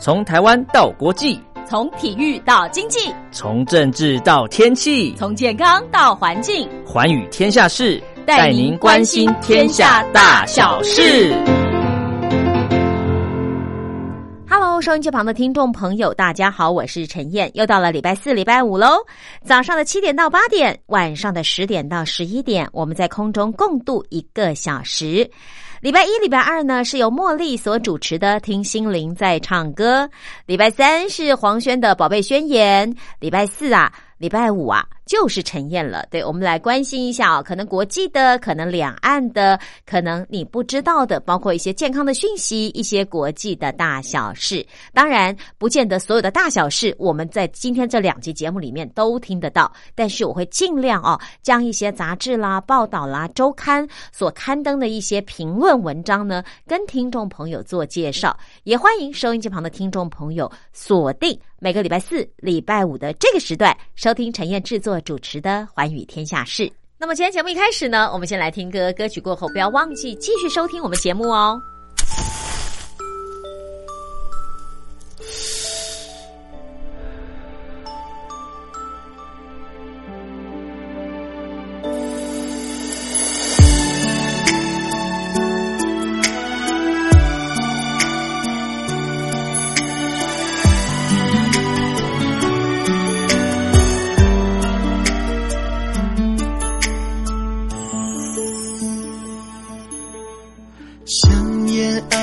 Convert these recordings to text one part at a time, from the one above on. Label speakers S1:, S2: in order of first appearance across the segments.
S1: 从台湾到国际，
S2: 从体育到经济，
S1: 从政治到天气，
S2: 从健康到环境，
S1: 寰宇天下事，
S2: 带您关心天下大小事。收音机旁的听众朋友，大家好，我是陈燕，又到了礼拜四、礼拜五喽。早上的七点到八点，晚上的十点到十一点，我们在空中共度一个小时。礼拜一、礼拜二呢，是由茉莉所主持的《听心灵在唱歌》；礼拜三是黄轩的《宝贝宣言》；礼拜四啊，礼拜五啊。就是陈燕了，对我们来关心一下哦，可能国际的，可能两岸的，可能你不知道的，包括一些健康的讯息，一些国际的大小事。当然，不见得所有的大小事我们在今天这两集节目里面都听得到，但是我会尽量哦，将一些杂志啦、报道啦、周刊所刊登的一些评论文章呢，跟听众朋友做介绍。也欢迎收音机旁的听众朋友锁定每个礼拜四、礼拜五的这个时段收听陈燕制作。主持的《寰宇天下事》。那么今天节目一开始呢，我们先来听歌，歌曲过后不要忘记继续收听我们节目哦。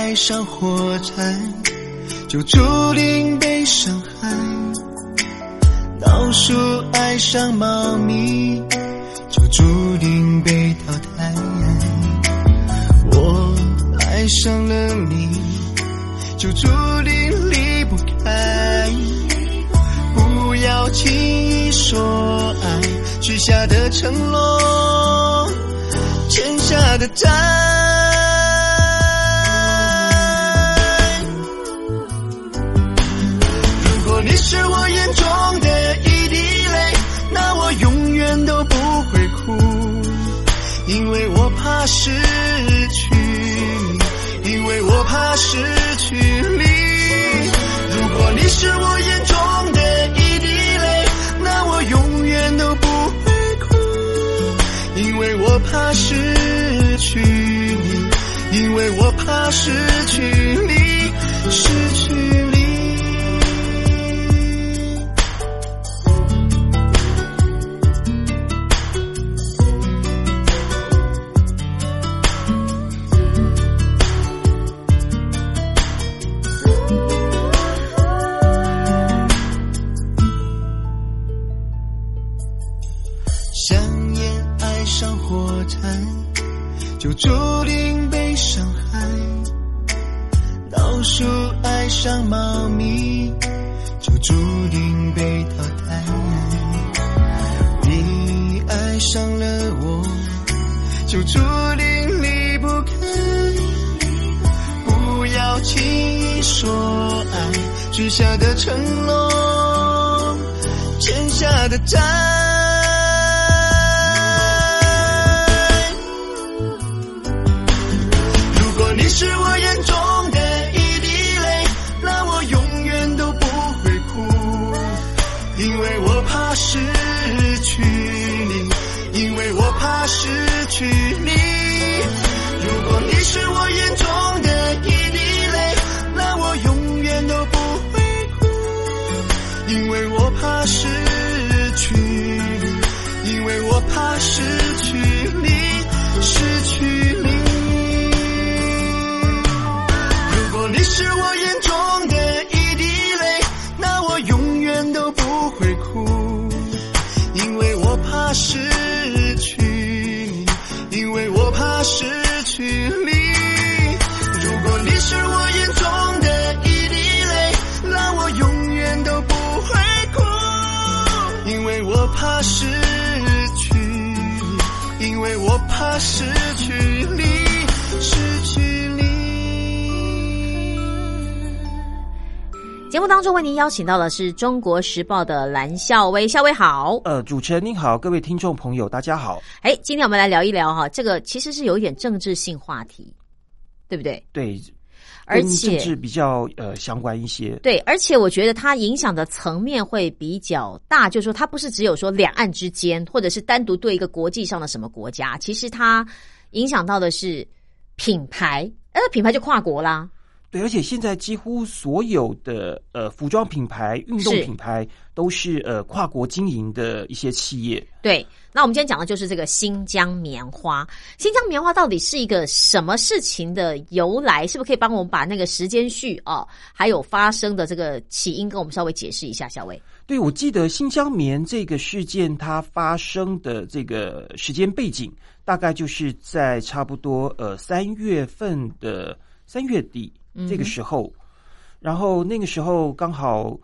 S3: 爱上火柴，就注定被伤害；老鼠爱上猫咪，就注定被淘汰。我爱上了你，就注定离不开。不要轻易说爱，许下的承诺，欠下的债。失去你，因为我怕失去你。如果你是我眼中的一滴泪，那我永远都不会哭，因为我怕失去你，因为我怕失去你，失去。许下的承诺欠下的债怕失去你失去
S2: 节目当中为您邀请到的是中国时报的蓝校威，校威好。
S4: 呃，主持人您好，各位听众朋友大家好。
S2: 哎，今天我们来聊一聊哈，这个其实是有一点政治性话题，对不对？
S4: 对。
S2: 而且
S4: 是比较呃相关一些。
S2: 对，而且我觉得它影响的层面会比较大，就是说它不是只有说两岸之间，或者是单独对一个国际上的什么国家，其实它影响到的是品牌，呃，品牌就跨国啦。
S4: 对，而且现在几乎所有的呃服装品牌、运动品牌都是呃跨国经营的一些企业。
S2: 对，那我们今天讲的就是这个新疆棉花。新疆棉花到底是一个什么事情的由来？是不是可以帮我们把那个时间序哦，还有发生的这个起因，跟我们稍微解释一下？小薇，
S4: 对，我记得新疆棉这个事件它发生的这个时间背景，大概就是在差不多呃三月份的三月底这个时候，然后那个时候刚好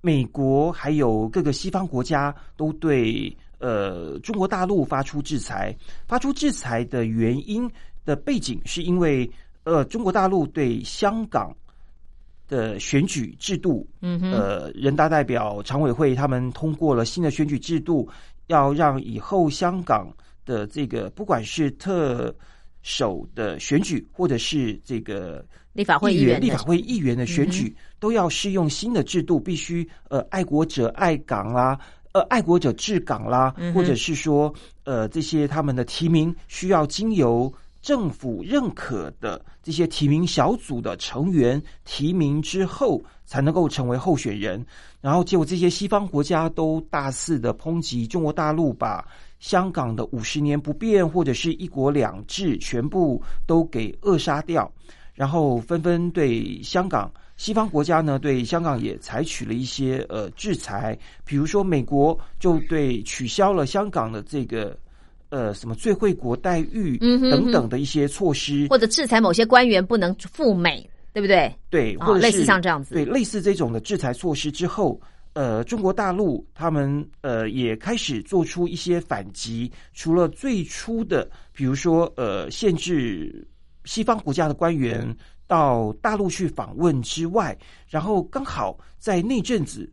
S4: 美国还有各个西方国家都对呃中国大陆发出制裁，发出制裁的原因的背景是因为呃中国大陆对香港的选举制度，
S2: 嗯哼，
S4: 呃，人大代表、常委会他们通过了新的选举制度，要让以后香港的这个不管是特首的选举，或者是这个
S2: 立法会
S4: 议
S2: 议员
S4: 立法会议员的选举，都要适用新的制度，必须呃爱国者爱港啦。呃，爱国者治港啦，
S2: 嗯
S4: 或者是说，呃，这些他们的提名需要经由政府认可的这些提名小组的成员提名之后，才能够成为候选人。然后，结果这些西方国家都大肆的抨击中国大陆，把香港的五十年不变或者是一国两制全部都给扼杀掉，然后纷纷对香港。西方国家呢，对香港也采取了一些呃制裁，比如说美国就对取消了香港的这个呃什么最惠国待遇等等的一些措施，
S2: 或者制裁某些官员不能赴美，对不对？
S4: 对，
S2: 啊
S4: 或者是
S2: 类似像这样子
S4: 对类似这种的制裁措施之后，呃，中国大陆他们呃也开始做出一些反击，除了最初的，比如说呃限制西方国家的官员到大陆去访问之外，然后刚好在那阵子，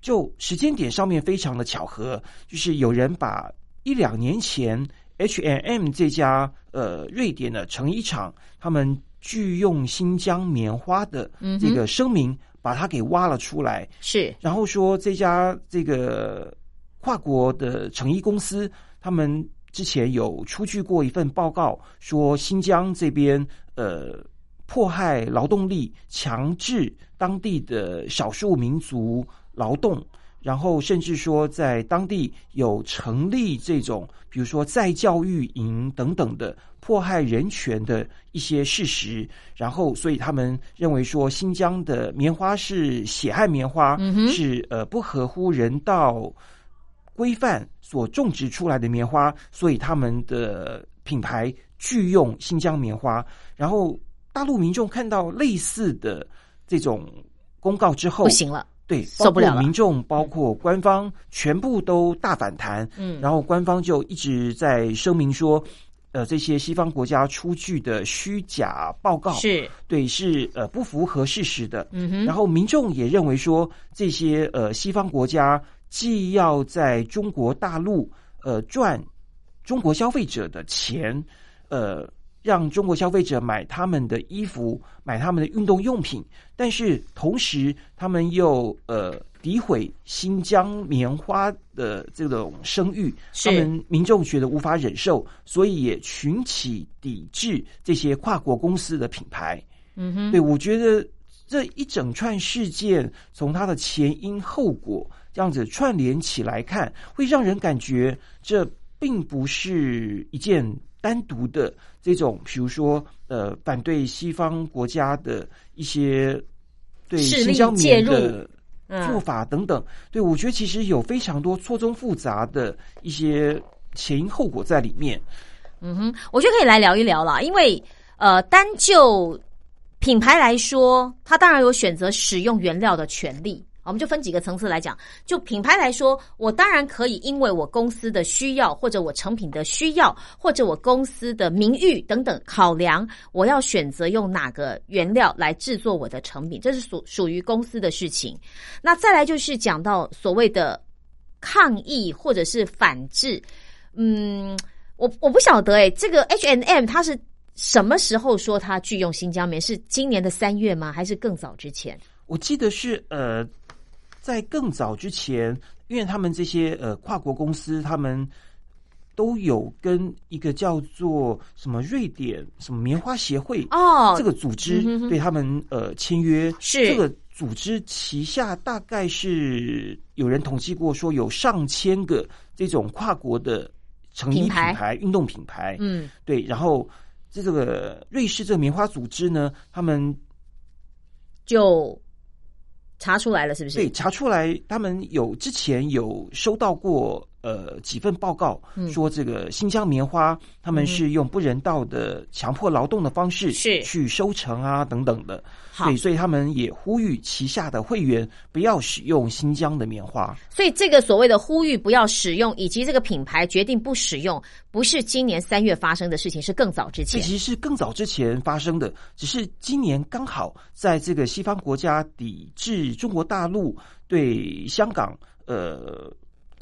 S4: 就时间点上面非常的巧合，就是有人把一两年前 H&M 这家呃瑞典的成衣厂，他们拒用新疆棉花的
S2: 嗯
S4: 这个声明，把它给挖了出来，
S2: 是，
S4: 然后说这家这个跨国的成衣公司，他们之前有出具过一份报告，说新疆这边呃迫害劳动力，强制当地的少数民族劳动。然后甚至说，在当地有成立这种，比如说再教育营等等的迫害人权的一些事实。然后，所以他们认为说，新疆的棉花是血汗棉花，
S2: 嗯哼
S4: 是呃不合乎人道规范所种植出来的棉花，所以他们的品牌拒用新疆棉花。然后，大陆民众看到类似的这种公告之后，
S2: 不行了，
S4: 对，
S2: 受不了了。
S4: 包括民众包括官方全部都大反弹，
S2: 嗯。
S4: 然后官方就一直在声明说，呃，这些西方国家出具的虚假报告
S2: 是，
S4: 对是呃不符合事实的，
S2: 嗯哼，
S4: 然后民众也认为说，这些呃西方国家既要在中国大陆呃赚中国消费者的钱，呃让中国消费者买他们的衣服、买他们的运动用品，但是同时他们又呃诋毁新疆棉花的这种声誉，他们民众觉得无法忍受，所以也群起抵制这些跨国公司的品牌。
S2: 嗯哼，
S4: 对，我觉得这一整串事件从它的前因后果这样子串联起来看，会让人感觉这并不是一件单独的这种，比如说呃，反对西方国家的一些对新疆
S2: 介入
S4: 棉的
S2: 嗯
S4: 做法等等。对我觉得其实有非常多错综复杂的一些前因后果在里面。
S2: 嗯哼，我觉得可以来聊一聊啦，因为呃，单就品牌来说，它当然有选择使用原料的权利。我们就分几个层次来讲。就品牌来说，我当然可以因为我公司的需要，或者我成品的需要，或者我公司的名誉等等考量，我要选择用哪个原料来制作我的成品，这是属属于公司的事情。那再来就是讲到所谓的抗议或者是反制，嗯。我我不晓得哎、这个 H and M 它是什么时候说它拒用新疆棉？是今年的三月吗？还是更早之前？
S4: 我记得是呃，在更早之前，因为他们这些呃跨国公司，他们都有跟一个叫做什么瑞典什么棉花协会
S2: 哦。
S4: 这个组织对他们呃签约，
S2: 是。
S4: 这个组织旗下大概是有人统计过说有上千个这种跨国的成衣品
S2: 牌、
S4: 运动品牌，
S2: 嗯，
S4: 对，然后这这个瑞士这个棉花组织呢，他们
S2: 就查出来了，是不是？
S4: 对，查出来，他们有之前有收到过呃几份报告，
S2: 嗯。
S4: 说这个新疆棉花他们是用不人道的强迫劳动的方式
S2: 是。
S4: 去收成啊等等的，
S2: 好
S4: 对，所以他们也呼吁旗下的会员不要使用新疆的棉花。
S2: 所以这个所谓的呼吁不要使用，以及这个品牌决定不使用，不是今年三月发生的事情，是更早之前。
S4: 其实是更早之前发生的，只是今年刚好在这个西方国家抵制中国大陆对香港呃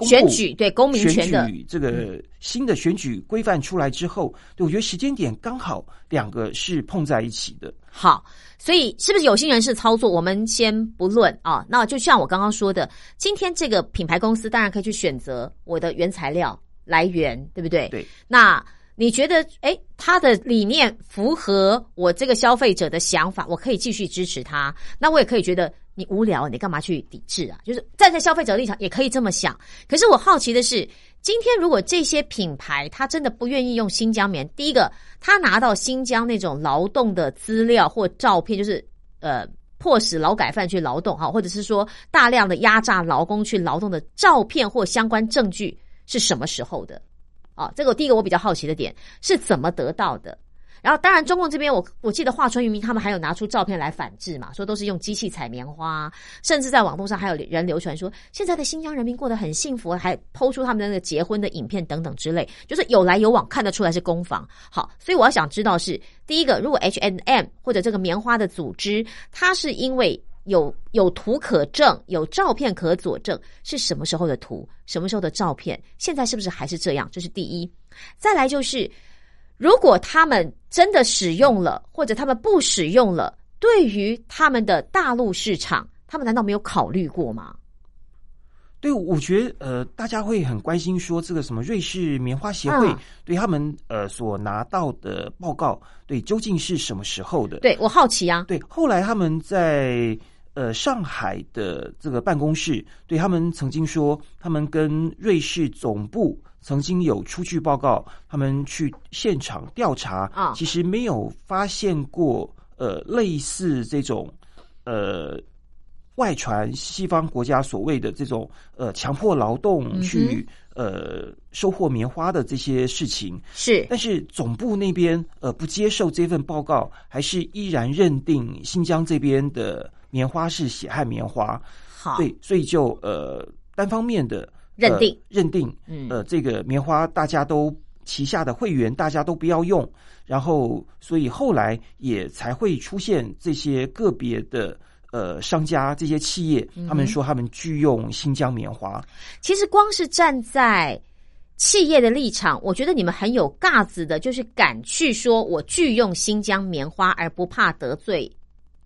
S2: 选举对公民权的嗯
S4: 选举这个新的选举规范出来之后，对我觉得时间点刚好两个是碰在一起的。
S2: 好，所以是不是有心人士操作？我们先不论啊。那就像我刚刚说的，今天这个品牌公司当然可以去选择我的原材料来源，对不对？
S4: 对。
S2: 那你觉得，哎，他的理念符合我这个消费者的想法，我可以继续支持他。那我也可以觉得你无聊，你干嘛去抵制啊？就是站在消费者立场，也可以这么想。可是我好奇的是，今天如果这些品牌他真的不愿意用新疆棉，第一个，他拿到新疆那种劳动的资料或照片，就是呃。迫使劳改犯去劳动哈，或者是说大量的压榨劳工去劳动的照片或相关证据是什么时候的？啊，这个第一个我比较好奇的点是怎么得到的？然后，当然，中共这边我我记得华春渔民他们还有拿出照片来反制嘛，说都是用机器采棉花，甚至在网络上还有人流传说现在的新疆人民过得很幸福，还抛出他们的那个结婚的影片等等之类，就是有来有往，看得出来是攻防。好，所以我要想知道是第一个，如果 H N M 或者这个棉花的组织，它是因为有有图可证，有照片可佐证，是什么时候的图，什么时候的照片？现在是不是还是这样？这是第一。再来就是，如果他们真的使用了，或者他们不使用了，对于他们的大陆市场，他们难道没有考虑过吗？
S4: 对，我觉得呃，大家会很关心说这个什么瑞士棉花协会
S2: 嗯
S4: 对他们呃所拿到的报告，对究竟是什么时候的？
S2: 对我好奇啊，
S4: 对，后来他们在呃上海的这个办公室，对他们曾经说，他们跟瑞士总部曾经有出具报告，他们去现场调查，
S2: 啊。
S4: 其实没有发现过呃类似这种呃。外传西方国家所谓的这种呃强迫劳
S2: 嗯
S4: 动去、呃收获棉花的这些事情，
S2: 是。
S4: 但是总部那边呃不接受这份报告，还是依然认定新疆这边的棉花是血汗棉花，
S2: 好，
S4: 对，所以就呃单方面的
S2: 认定、
S4: 呃认定，
S2: 嗯。
S4: 呃这个棉花大家都旗下的会员大家都不要用，然后所以后来也才会出现这些个别的。呃，商家这些企业，
S2: 嗯
S4: 他们说他们拒用新疆棉花，
S2: 其实光是站在企业的立场，我觉得你们很有架子的，就是敢去说我拒用新疆棉花，而不怕得罪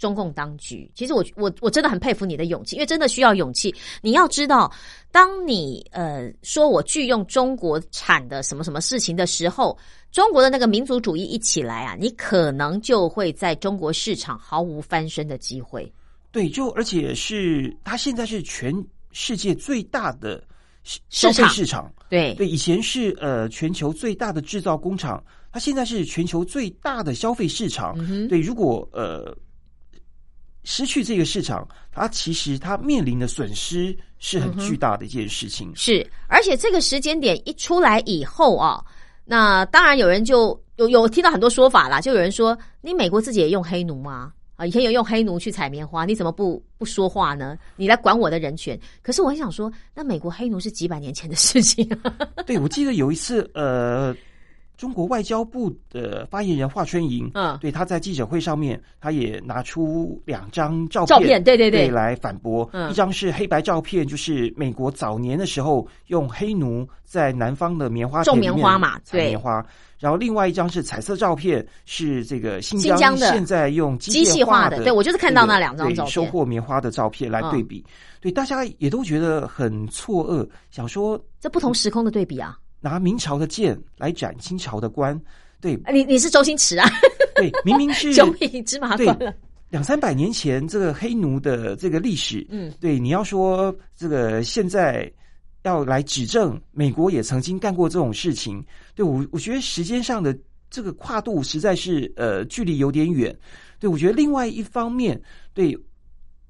S2: 中共当局。其实我我我真的很佩服你的勇气，因为真的需要勇气。你要知道，当你呃说我拒用中国产的什么什么事情的时候，中国的那个民族主义一起来啊，你可能就会在中国市场毫无翻身的机会。
S4: 对，就而且是它现在是全世界最大的
S2: 市
S4: 消费
S2: 场
S4: 市场。
S2: 对
S4: 对，以前是呃全球最大的制造工厂，它现在是全球最大的消费市场。
S2: 嗯
S4: 对，如果呃失去这个市场，它其实它面临的损失是很巨大的一件事情。
S2: 是，而且这个时间点一出来以后啊，那当然有人就有有听到很多说法啦，就有人说你美国自己也用黑奴吗？啊，以前有用黑奴去采棉花，你怎么不不说话呢？你来管我的人权？可是我很想说，那美国黑奴是几百年前的事情、啊。
S4: 对，我记得有一次呃。中国外交部的发言人华春莹，
S2: 嗯
S4: 对，他在记者会上面，他也拿出两张照片，
S2: 照片对对对
S4: 来反驳。
S2: 嗯
S4: 一张是黑白照片，就是美国早年的时候用黑奴在南方的棉花田
S2: 种棉花嘛对
S4: 采棉花。然后另外一张是彩色照片，是这个新
S2: 新疆的
S4: 现在用
S2: 机械
S4: 械的，
S2: 化的对我就是看到那两张照片
S4: 收获棉花的照片来对比。对，大家也都觉得很错愕，想说
S2: 这不同时空的对比啊！
S4: 拿明朝的剑来斩清朝的官，对
S2: 你你是周星驰啊，
S4: 对，明明是
S2: 九品芝麻
S4: 对
S2: 官了。
S4: 两三百年前这个黑奴的这个历史，
S2: 嗯，
S4: 对，你要说这个现在要来指证美国也曾经干过这种事情，对我我觉得时间上的这个跨度实在是呃距离有点远。对我觉得另外一方面，对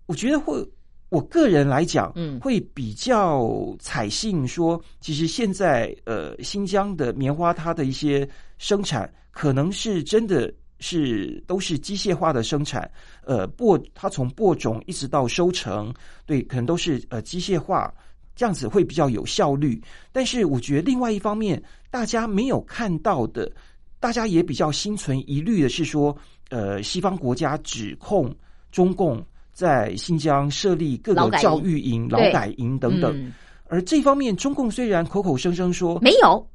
S4: 我觉得会。我个人来讲，
S2: 嗯
S4: 会比较采信说，其实现在呃新疆的棉花它的一些生产，可能是真的是都是机械化的生产，呃播它从播种一直到收成，对，可能都是呃机械化，这样子会比较有效率。但是我觉得另外一方面，大家没有看到的，大家也比较心存疑虑的是说，呃，西方国家指控中共在新疆设立各个
S2: 劳改营。
S4: 教育营、劳改营等等。
S2: 嗯。
S4: 而这方面，中共虽然口口声声说
S2: 没有，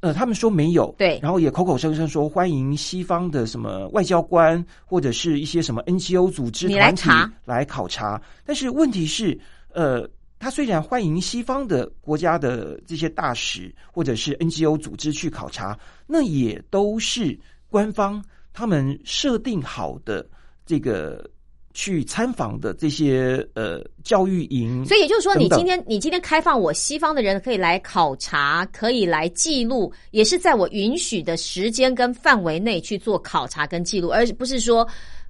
S4: 呃，他们说没有，
S2: 对。
S4: 然后也口口声声说欢迎西方的什么外交官或者是一些什么 NGO 组织团体
S2: 查。
S4: 来考察，但是问题是，呃，他虽然欢迎西方的国家的这些大使或者是 NGO 组织去考察，那也都是官方他们设定好的这个。去参访的这些呃教育营，
S2: 所以也就是说，你今天你今天开放我西方的人可以来考察，可以来记录，也是在我允许的时间跟范围内去做考察跟记录，而不是说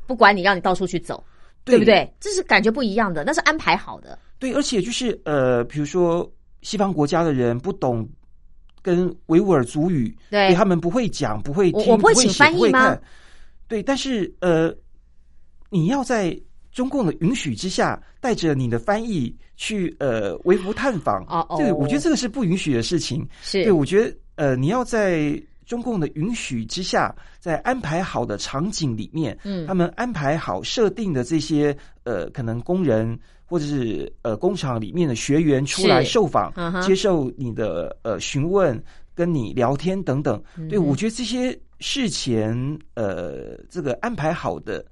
S2: 不管你让你到处去走，对。不对？这是感觉不一样的，那是安排好的。
S4: 对，而且就是呃，比如说西方国家的人不懂跟维吾尔族语，
S2: 对。
S4: 他们不会讲，不会听，
S2: 不会请翻译吗？
S4: 看。对，但是呃，你要在中共的允许之下，带着你的翻译去呃微服探访，
S2: 哦哦。
S4: 这个我觉得这个是不允许的事情。
S2: 是。
S4: 对，我觉得呃，你要在中共的允许之下，在安排好的场景里面，
S2: 嗯。
S4: 他们安排好设定的这些呃，可能工人或者是呃工厂里面的学员出来受访，
S2: 嗯
S4: 接受你的呃询问，跟你聊天等等。
S2: 嗯
S4: 对我觉得这些事前呃这个安排好的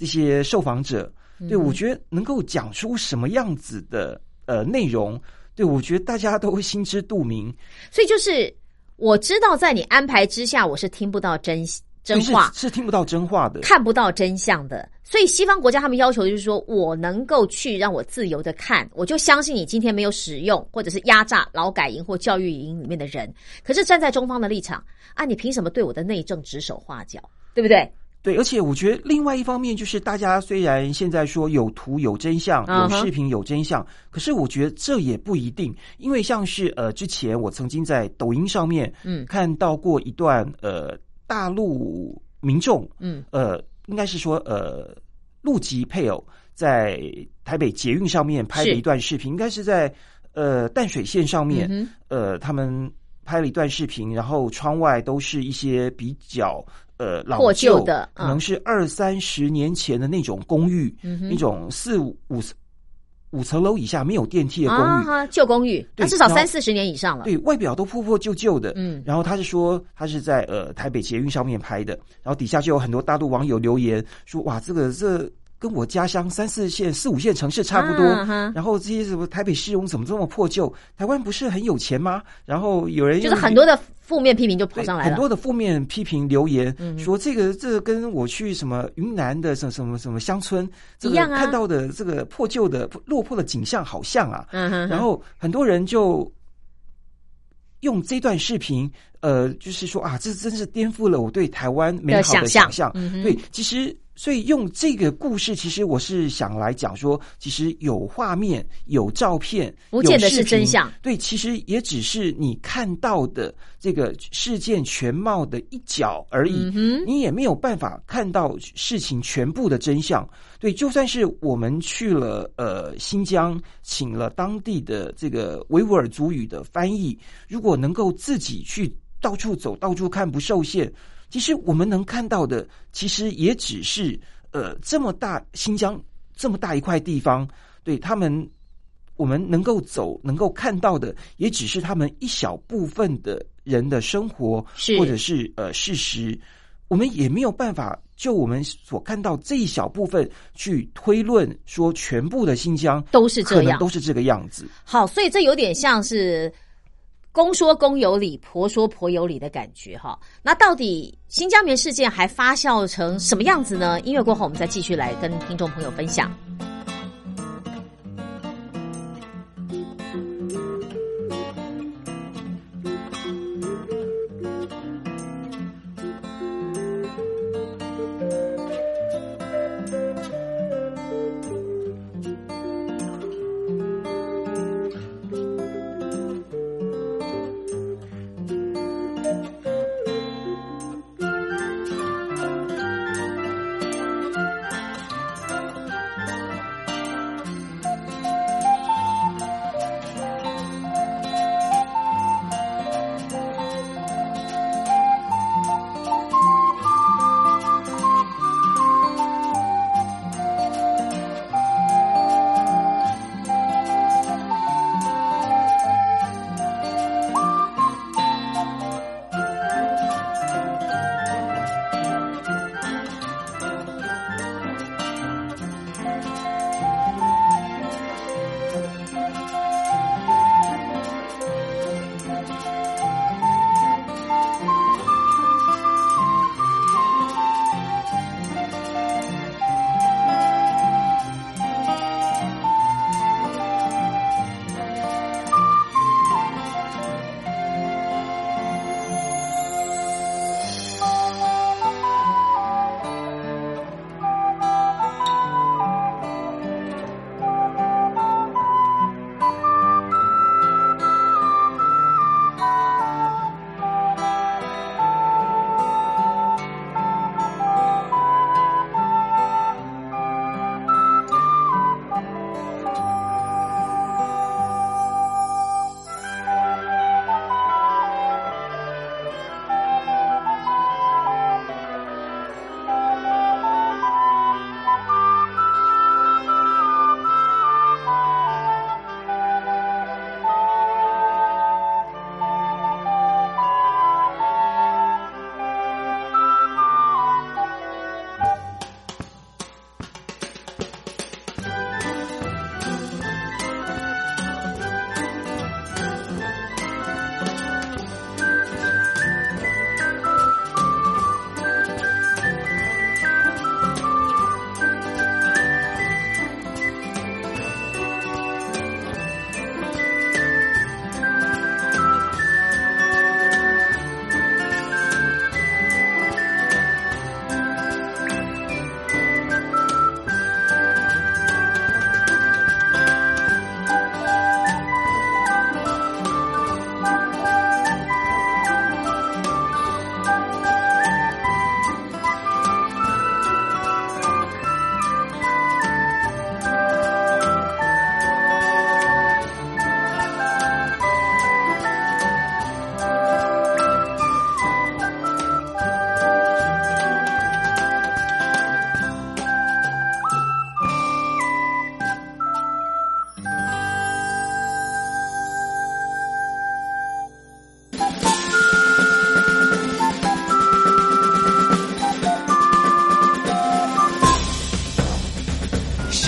S4: 这些受访者，
S2: 嗯
S4: 对我觉得能够讲出什么样子的呃内容，对我觉得大家都会心知肚明。
S2: 所以就是我知道，在你安排之下，我是听不到真真话，
S4: 是听不到真话的。
S2: 看不到真相的。所以西方国家他们要求就是说我能够去让我自由的看，我就相信你今天没有使用或者是压榨劳改营或教育营里面的人。可是站在中方的立场啊，你凭什么对我的内政指手画脚，对不对？
S4: 对，而且我觉得另外一方面就是，大家虽然现在说有图有真相，有视频有真相，可是我觉得这也不一定，因为像是呃，之前我曾经在抖音上面
S2: 嗯
S4: 看到过一段呃大陆民众
S2: 嗯
S4: 呃，应该是说呃陆籍配偶在台北捷运上面拍的一段视频，应该是在呃淡水线上面，
S2: 嗯
S4: 呃，他们拍了一段视频，然后窗外都是一些比较呃老
S2: 破旧的
S4: 可能是二三十年前的那种公寓，
S2: 嗯
S4: 那种四五五五层楼以下没有电梯的公寓，
S2: 啊，旧公寓，那
S4: 对
S2: 至少三四十年以上了。
S4: 对外表都破破旧旧的。
S2: 嗯。
S4: 然后他是说他是在呃台北捷运上面拍的，然后底下就有很多大陆网友留言说哇这个这跟我家乡三四线四五线城市差不多。
S2: 啊
S4: 然后这些什么台北市容怎么这么破旧？台湾不是很有钱吗？然后有人
S2: 就是很多的负面批评就跑上来了。
S4: 很多的负面批评留言，
S2: 嗯
S4: 说这个这个跟我去什么云南的什么什么什么乡村，这个看到的这个破旧的落魄的景象好像啊。然后很多人就用这段视频，呃，就是说啊，这真是颠覆了我对台湾美好的
S2: 的想象
S4: 对，其实所以用这个故事，其实我是想来讲说，其实有画面、有照片，
S2: 不见得是真相。
S4: 对，其实也只是你看到的这个事件全貌的一角而已。
S2: 嗯
S4: 你也没有办法看到事情全部的真相。对，就算是我们去了呃新疆，请了当地的这个维吾尔族语的翻译，如果能够自己去到处走、到处看不受限。其实我们能看到的，其实也只是呃这么大新疆这么大一块地方，对他们我们能够走、能够看到的，也只是他们一小部分的人的生活，
S2: 是
S4: 或者是呃事实。我们也没有办法就我们所看到这一小部分去推论说全部的新疆
S2: 都是这样
S4: 都是这个样子。
S2: 好，所以这有点像是公说公有理，婆说婆有理的感觉哈。那到底新疆棉事件还发酵成什么样子呢？音乐过后，我们再继续来跟听众朋友分享。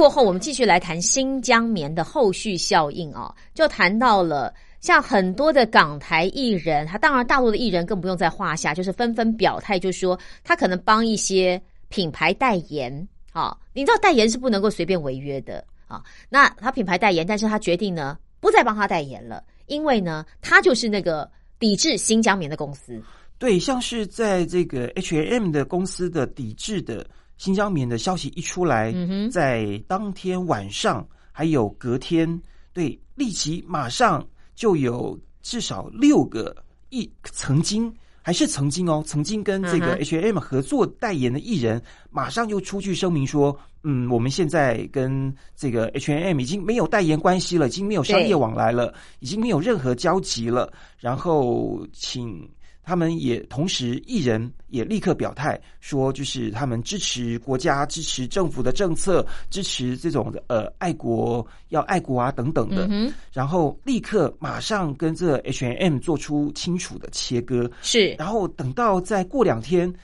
S2: 过后，我们继续来谈新疆棉的后续效应啊，就谈到了像很多的港台艺人，他当然大陆的艺人更不用在话下，就是纷纷表态，就说他可能帮一些品牌代言。啊，你知道代言是不能够随便违约的啊。那他品牌代言，但是他决定呢不再帮他代言了，因为呢他就是那个抵制新疆棉的公司。
S4: 对，像是在这个 H&M 的公司的抵制的新疆棉的消息一出来，在当天晚上还有隔天，对，立即马上就有至少六个艺曾经还是曾经哦，曾经跟这个 H&M 合作代言的艺人，马上就出去声明说，嗯，我们现在跟这个 H&M 已经没有代言关系了，已经没有商业往来了，已经没有任何交集了，然后请。他们也同时，艺人也立刻表态说，就是他们支持国家、支持政府的政策，支持这种的呃爱国要爱国啊等等的。然后立刻马上跟这 H&M 做出清楚的切割。
S2: 是，
S4: 然后等到再过两天，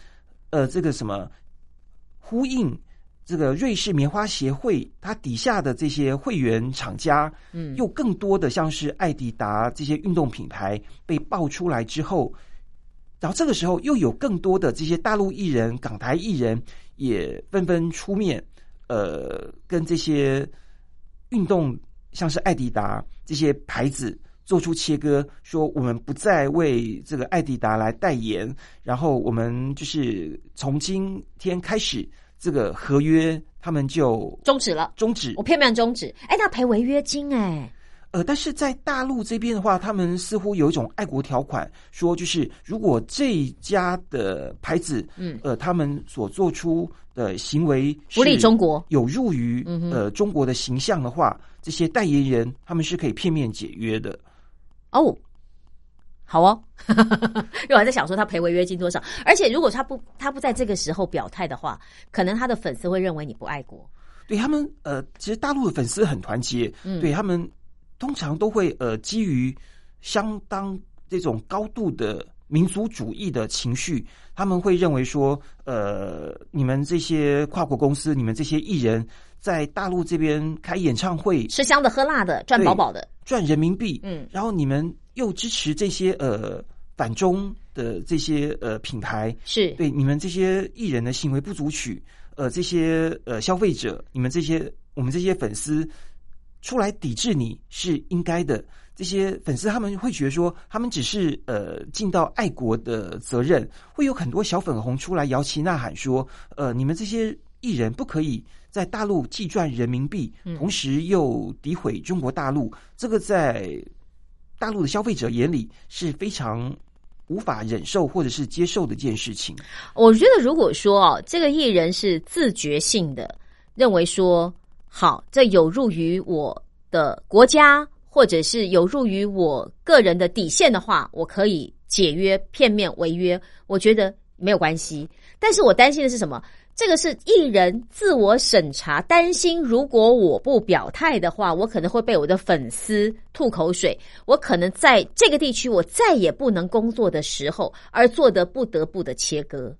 S4: 呃，这个什么呼应这个瑞士棉花协会，它底下的这些会员厂家，嗯，又更多的像是艾迪达这些运动品牌被爆出来之后。然后这个时候，又有更多的这些大陆艺人、港台艺人也纷纷出面，呃，跟这些运动，像是艾迪达这些牌子做出切割，说我们不再为这个艾迪达来代言，然后我们就是从今天开始，这个合约他们就
S2: 终止了，
S4: 终止，
S2: 我片面终止。哎，那赔违约金哎。
S4: 呃，但是在大陆这边的话，他们似乎有一种爱国条款，说就是如果这家的牌子，嗯，呃，他们所做出的行为
S2: 不利中国，
S4: 有入于呃中国的形象的话，这些代言人他们是可以片面解约的。
S2: 哦，好哦，因为我还在想说他赔违约金多少，而且如果他不他不在这个时候表态的话，可能他的粉丝会认为你不爱国。
S4: 对他们，呃，其实大陆的粉丝很团结，嗯，对他们。通常都会呃基于相当这种高度的民族主义的情绪，他们会认为说，呃，你们这些跨国公司，你们这些艺人，在大陆这边开演唱会，
S2: 吃香的喝辣的，赚饱饱的，
S4: 赚人民币，嗯，然后你们又支持这些呃反中的这些呃品牌，
S2: 是
S4: 对你们这些艺人的行为不足取，呃，这些呃消费者，你们这些我们这些粉丝。出来抵制你是应该的，这些粉丝他们会觉得说，他们只是呃尽到爱国的责任，会有很多小粉红出来摇旗呐喊说，呃，你们这些艺人不可以在大陆既赚人民币，同时又诋毁中国大陆，这个在大陆的消费者眼里是非常无法忍受或者是接受的一件事情。
S2: 我觉得如果说哦，这个艺人是自觉性的认为说。好，这有入于我的国家，或者是有入于我个人的底线的话，我可以解约、片面违约，我觉得没有关系。但是我担心的是什么？这个是艺人自我审查，担心如果我不表态的话，我可能会被我的粉丝吐口水，我可能在这个地区我再也不能工作的时候，而做的不得不的切割。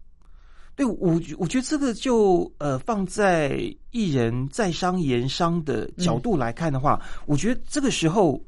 S4: 对我，我觉得这个就呃，放在艺人在商言商的角度来看的话，我觉得这个时候，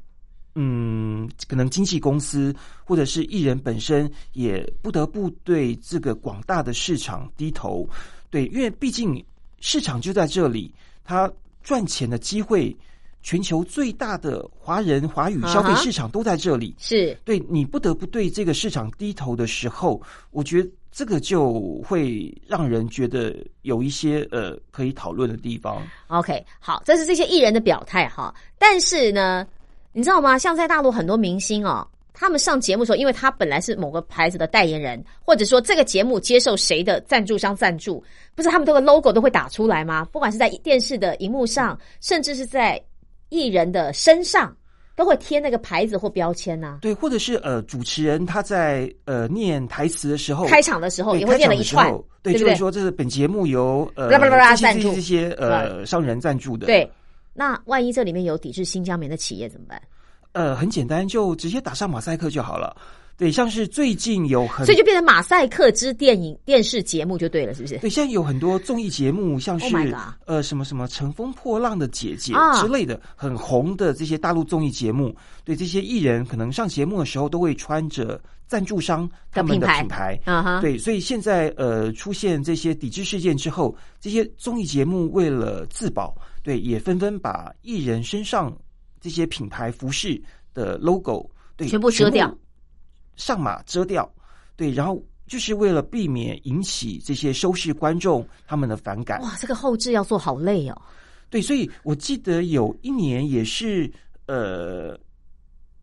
S4: 嗯，可能经纪公司或者是艺人本身也不得不对这个广大的市场低头，对，因为毕竟市场就在这里，他赚钱的机会，全球最大的华人华语消费市场都在这里，
S2: 是
S4: 对你不得不对这个市场低头的时候，我觉得。这个就会让人觉得有一些呃可以讨论的地方。
S2: OK，好，这是这些艺人的表态哈。但是呢，你知道吗？像在大陆很多明星哦，他们上节目的时候，因为他本来是某个牌子的代言人，或者说这个节目接受谁的赞助商赞助，不是他们这个 logo 都会打出来吗？不管是在电视的荧幕上，甚至是在艺人的身上。都会贴那个牌子或标签呐，
S4: 对，或者是呃，主持人他在呃念台词的时候，
S2: 开场的时候也会念了一串，
S4: 对，
S2: 就是
S4: 说这是本节目由呃
S2: 赞助
S4: 这些呃商人赞助的。
S2: 对，那万一这里面有抵制新疆棉的企业怎么办？
S4: 呃，很简单，就直接打上马赛克就好了。对，像是最近有很
S2: 所以就变成马赛克之电影电视节目就对了，是不是？
S4: 对，现在有很多综艺节目，像
S2: Oh
S4: 是呃什么什么乘风破浪的姐姐
S2: 啊
S4: 之类的，很红的这些大陆综艺节目，对这些艺人可能上节目的时候都会穿着赞助商他们的
S2: 品牌
S4: 品牌。
S2: 啊哈，
S4: 对，所以现在呃出现这些抵制事件之后，这些综艺节目为了自保，对，也纷纷把艺人身上这些品牌服饰的 logo 对
S2: 全部遮掉，
S4: 上马遮掉，对，然后就是为了避免引起这些收视观众他们的反感。
S2: 哇，这个后置要做好累哦。
S4: 对，所以我记得有一年也是呃，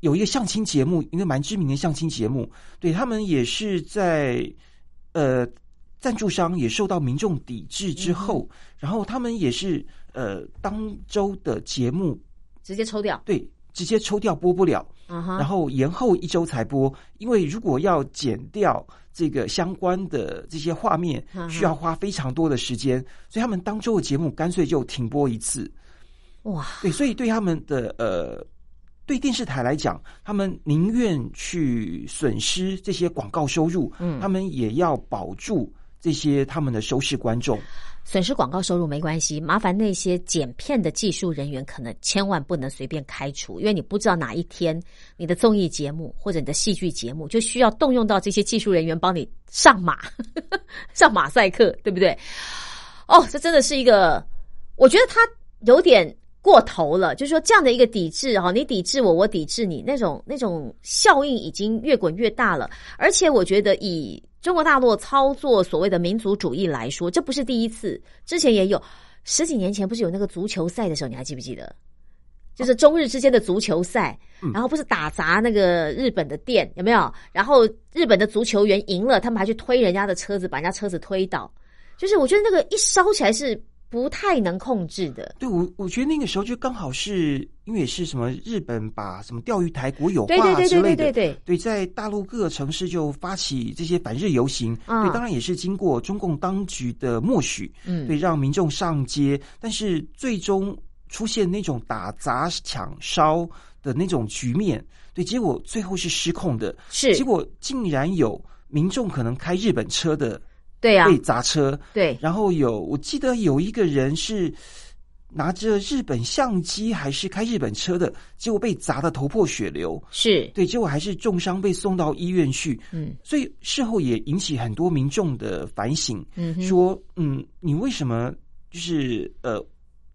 S4: 有一个相亲节目，一个蛮知名的相亲节目，对他们也是在呃赞助商也受到民众抵制之后，然后他们也是呃当周的节目
S2: 直接抽掉，
S4: 对直接抽掉播不了，然后延后一周才播，因为如果要剪掉这个相关的这些画面需要花非常多的时间，所以他们当周的节目干脆就停播一次。
S2: 哇，
S4: 对，所以对他们的呃，对电视台来讲，他们宁愿去损失这些广告收入，
S2: 嗯。
S4: 他们也要保住这些他们的收视观众。
S2: 损失广告收入没关系，麻烦那些剪片的技术人员可能千万不能随便开除，因为你不知道哪一天你的综艺节目或者你的戏剧节目就需要动用到这些技术人员帮你上马 上马赛克，对不对？哦，这真的是一个，我觉得他有点过头了，就是说这样的一个抵制哈，你抵制我，我抵制你，那种那种效应已经越滚越大了。而且我觉得以中国大陆操作所谓的民族主义来说，这不是第一次，之前也有十几年前不是有那个足球赛的时候，你还记不记得？就是中日之间的足球赛，然后不是打砸那个日本的店，有没有？然后日本的足球员赢了，他们还去推人家的车子，把人家车子推倒。就是我觉得那个一烧起来是不太能控制的。
S4: 对我，我觉得那个时候就刚好是因为是什么日本把什么钓鱼台国有
S2: 对对对对
S4: 化之类的，
S2: 对对对，
S4: 对，在大陆各个城市就发起这些反日游行，
S2: 嗯。
S4: 对，当然也是经过中共当局的默许，
S2: 嗯。
S4: 对，让民众上街，但是最终出现那种打砸抢烧的那种局面，对，结果最后是失控的，
S2: 是。
S4: 结果竟然有民众可能开日本车的
S2: 对呀、
S4: 被砸车，
S2: 对，
S4: 然后有我记得有一个人是拿着日本相机还是开日本车的，结果被砸的头破血流。
S2: 是，
S4: 对，结果还是重伤被送到医院去。
S2: 嗯。
S4: 所以事后也引起很多民众的反省，
S2: 嗯，
S4: 说，嗯，你为什么就是呃，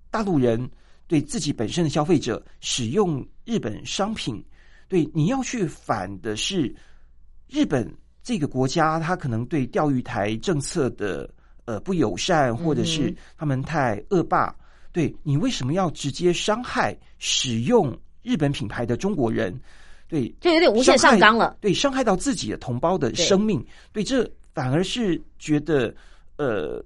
S4: 大陆人对自己本身的消费者使用日本商品，对你要去反的是日本这个国家，它可能对钓鱼台政策的呃不友善，或者是
S2: 嗯
S4: 他们太恶霸，对你为什么要直接伤害使用日本品牌的中国人？对，
S2: 就有点无限上纲了。
S4: 对，伤害到自己的同胞的生命，对，这反而是觉得，呃，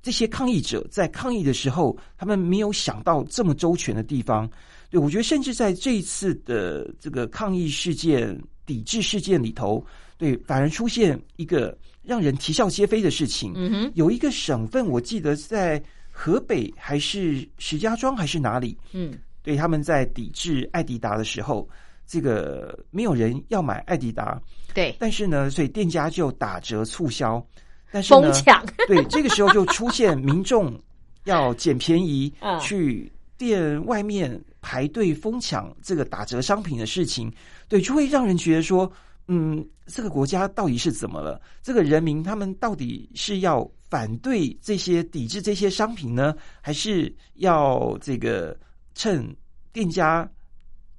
S4: 这些抗议者在抗议的时候，他们没有想到这么周全的地方。对我觉得，甚至在这一次的这个抗议事件、抵制事件里头，对，反而出现一个让人啼笑皆非的事情。
S2: 嗯哼，
S4: 有一个省份，我记得在河北还是石家庄还是哪里，
S2: 嗯，
S4: 对，他们在抵制艾迪达的时候，这个没有人要买艾迪达，
S2: 对，
S4: 但是呢，所以店家就打折促销，但是呢
S2: 疯，抢，
S4: 对，这个时候就出现民众要捡便宜
S2: 嗯，
S4: 去店外面排队疯抢这个打折商品的事情，对，就会让人觉得说，嗯，这个国家到底是怎么了？这个人民他们到底是要反对这些、抵制这些商品呢，还是要这个趁店家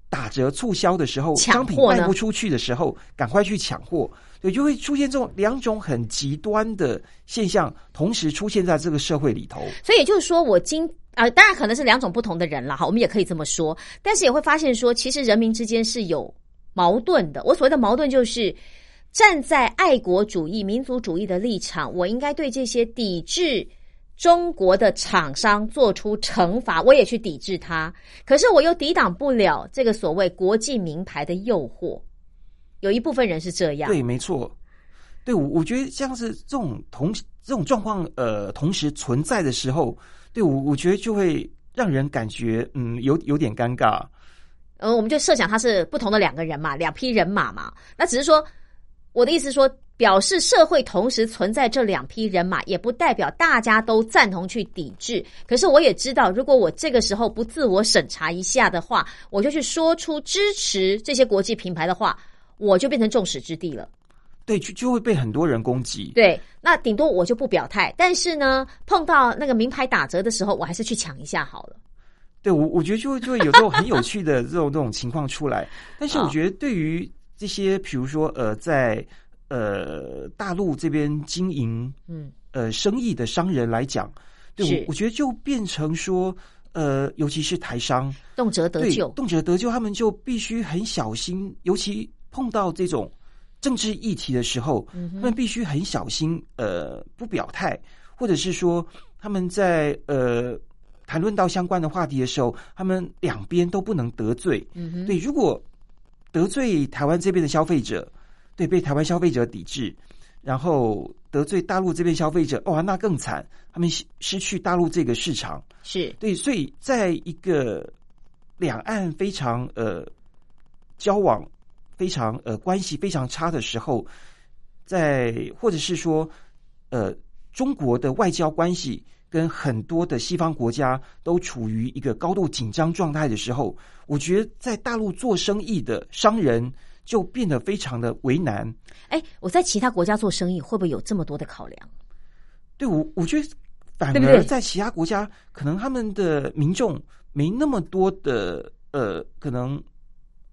S4: 打折促销的时候，
S2: 抢
S4: 商品
S2: 货
S4: 卖不出去的时候，赶快去抢货？对，就会出现这种两种很极端的现象，同时出现在这个社会里头。
S2: 所以也就是说，我今啊、当然可能是两种不同的人了哈，我们也可以这么说，但是也会发现说，其实人民之间是有矛盾的。我所谓的矛盾就是。站在爱国主义、民族主义的立场，我应该对这些抵制中国的厂商做出惩罚，我也去抵制它。可是我又抵挡不了这个所谓国际名牌的诱惑。有一部分人是这样，
S4: 对，没错。对我，我觉得像是这种同这种状况，呃，同时存在的时候，对我，我觉得就会让人感觉，嗯，有有点尴尬。
S2: 呃，我们就设想他是不同的两个人嘛，两批人马嘛。那只是说，我的意思说，表示社会同时存在这两批人马，也不代表大家都赞同去抵制。可是我也知道，如果我这个时候不自我审查一下的话，我就去说出支持这些国际品牌的话，我就变成众矢之的了。
S4: 对，就就会被很多人攻击。
S2: 对，那顶多我就不表态。但是呢，碰到那个名牌打折的时候，我还是去抢一下好了。
S4: 对我，我觉得就会就会有这种很有趣的这种这种情况出来。但是我觉得对于这些，比如说呃，在呃大陆这边经营
S2: 嗯，
S4: 呃生意的商人来讲，对
S2: 是。
S4: 我我觉得就变成说呃，尤其是台商
S2: 动辄得
S4: 对
S2: 救。
S4: 动辄得救，他们就必须很小心，尤其碰到这种政治议题的时候，
S2: 嗯
S4: 他们必须很小心，呃，不表态，或者是说他们在呃谈论到相关的话题的时候，他们两边都不能得罪。
S2: 嗯哼，
S4: 对，如果得罪台湾这边的消费者，对被台湾消费者抵制，然后得罪大陆这边消费者，哇，那更惨，他们失失去大陆这个市场。
S2: 是
S4: 对，所以在一个两岸非常呃交往非常呃关系非常差的时候，在或者是说呃中国的外交关系跟很多的西方国家都处于一个高度紧张状态的时候，我觉得在大陆做生意的商人就变得非常的为难。
S2: 哎，我在其他国家做生意，会不会有这么多的考量？
S4: 对我，我觉得反而在其他国家，可能他们的民众没那么多的呃，可能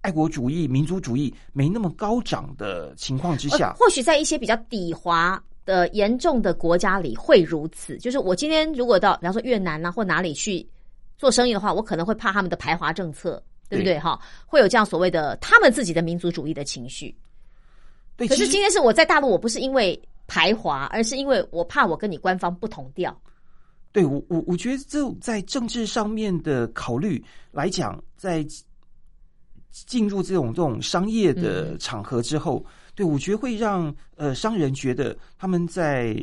S4: 爱国主义、民族主义没那么高涨的情况之下
S2: 呃，或许在一些比较底滑的严重的国家里会如此。就是我今天如果到，比方说越南啊或哪里去做生意的话，我可能会怕他们的排华政策，对不对？哈，会有这样所谓的他们自己的民族主义的情绪。
S4: 对，
S2: 可是今天是我在大陆，我不是因为排华，而是因为我怕我跟你官方不同调。
S4: 对我我我觉得这在政治上面的考虑来讲，在进入这种这种商业
S2: 嗯
S4: 的场合之后，对我觉得会让呃商人觉得他们在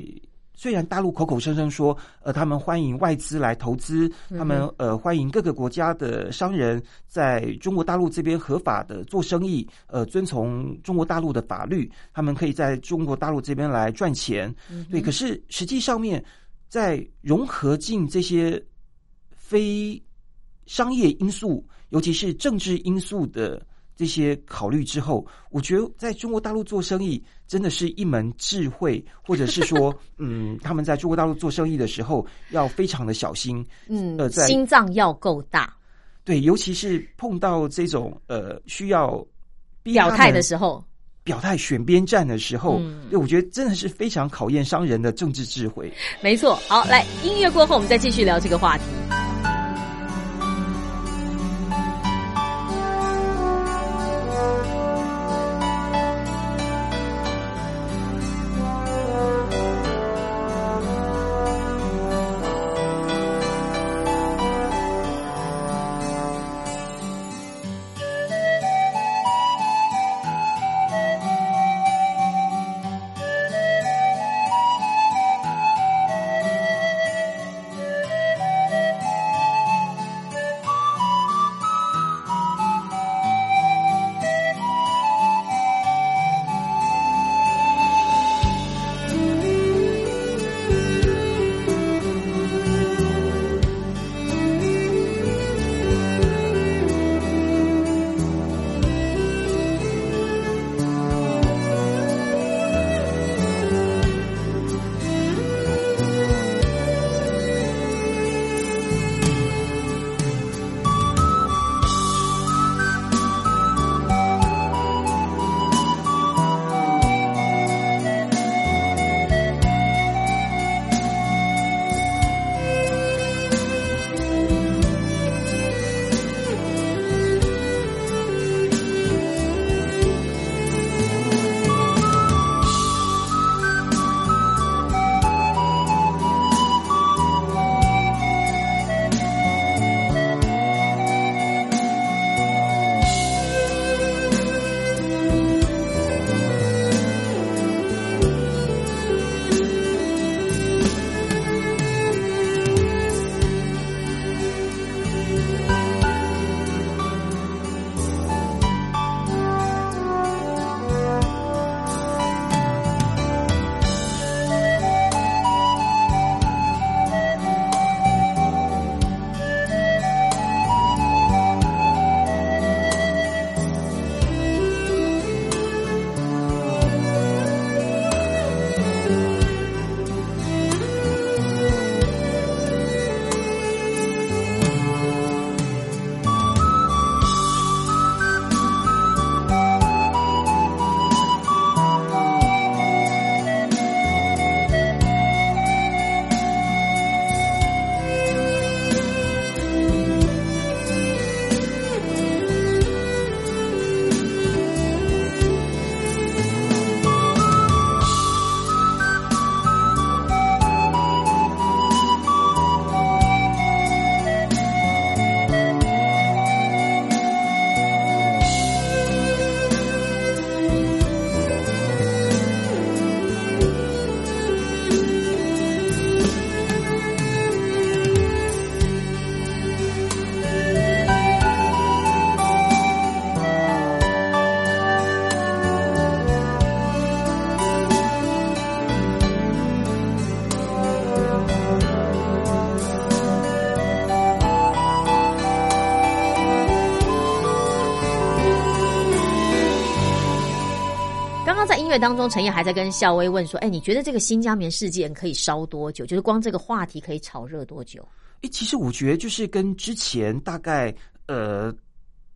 S4: 虽然大陆口口声声说呃他们欢迎外资来投资，他们呃欢迎各个国家的商人在中国大陆这边合法的做生意，呃遵从中国大陆的法律，他们可以在中国大陆这边来赚钱。对，可是实际上面在融合进这些非商业因素，尤其是政治因素的这些考虑之后，我觉得在中国大陆做生意真的是一门智慧，或者是说，嗯，他们在中国大陆做生意的时候要非常的小心。
S2: 嗯，
S4: 呃在
S2: 心脏要够大，
S4: 对，尤其是碰到这种呃需要
S2: 表态的
S4: 候。
S2: 时候，
S4: 表态选边站的时候，
S2: 嗯
S4: 对我觉得真的是非常考验商人的政治智慧。
S2: 没错。好，来音乐过后，我们再继续聊这个话题。乐当中，陈燕还在跟校威问说：“哎，你觉得这个新疆棉事件可以烧多久？就是光这个话题可以炒热多久？”
S4: 哎，其实我觉得就是跟之前大概呃，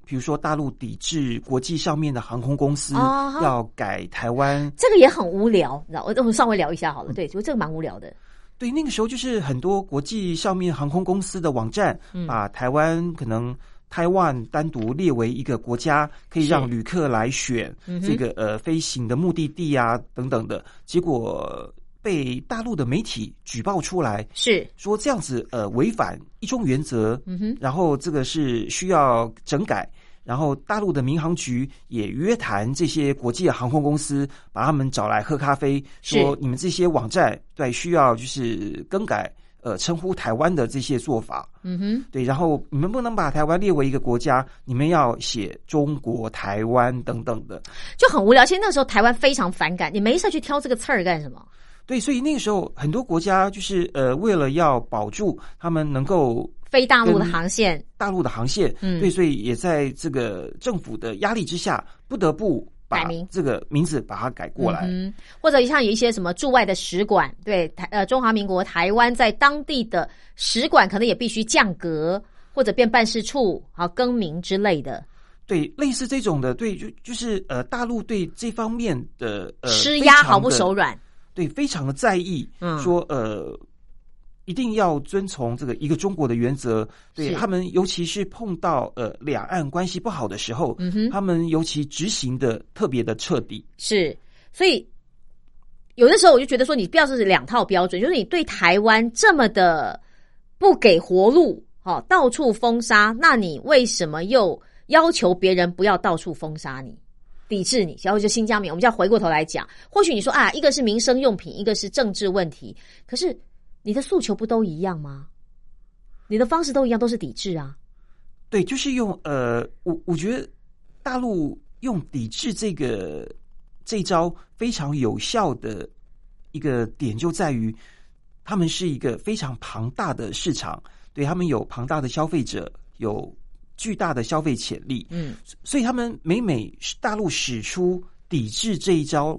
S4: 比如说大陆抵制国际上面的航空公司要改台湾，
S2: 这个也很无聊，你知道？我我们稍微聊一下好了。对，就这个蛮无聊的。
S4: 对，那个时候就是很多国际上面航空公司的网站，
S2: 嗯
S4: 把台湾可能台湾单独列为一个国家，可以让旅客来选
S2: 嗯
S4: 这个呃飞行的目的地啊等等的，结果被大陆的媒体举报出来，
S2: 是，
S4: 说这样子呃违反一中原则，
S2: 嗯哼，
S4: 然后这个是需要整改。然后大陆的民航局也约谈这些国际的航空公司，把他们找来喝咖啡，说你们这些网站对需要就是更改呃称呼台湾的这些做法，
S2: 嗯哼，
S4: 对，然后你们不能把台湾列为一个国家，你们要写中国台湾等等的，
S2: 就很无聊。其实那时候台湾非常反感，你没事去挑这个刺儿干什么？
S4: 对，所以那个时候很多国家就是呃为了要保住他们能够
S2: 飞大陆的航线，
S4: 大陆的航线，
S2: 嗯
S4: 对，所以也在这个政府的压力之下，不得不把
S2: 改名
S4: 这个名字把它改过来。
S2: 嗯，或者像有一些什么驻外的使馆，对台呃中华民国台湾在当地的使馆，可能也必须降格或者变办事处，好更名之类的，
S4: 对，类似这种的，对，就就是呃，大陆对这方面的呃
S2: 施压毫不手软。
S4: 对，非常的在意，
S2: 嗯
S4: 说呃。一定要遵从这个一个中国的原则，对他们，尤其是碰到呃两岸关系不好的时候，
S2: 嗯哼
S4: 他们尤其执行的特别的彻底。
S2: 是，所以有的时候我就觉得说，你不要是两套标准，就是你对台湾这么的不给活路，好、到处封杀，那你为什么又要求别人不要到处封杀你？抵制你，然后就新疆棉，我们就要回过头来讲。或许你说啊，一个是民生用品，一个是政治问题，可是你的诉求不都一样吗？你的方式都一样，都是抵制啊。
S4: 对，就是用呃，我我觉得大陆用抵制这个这一招非常有效的一个点就在于，他们是一个非常庞大的市场，对他们有庞大的消费者，有巨大的消费潜力，
S2: 嗯，
S4: 所以他们每每大陆使出抵制这一招，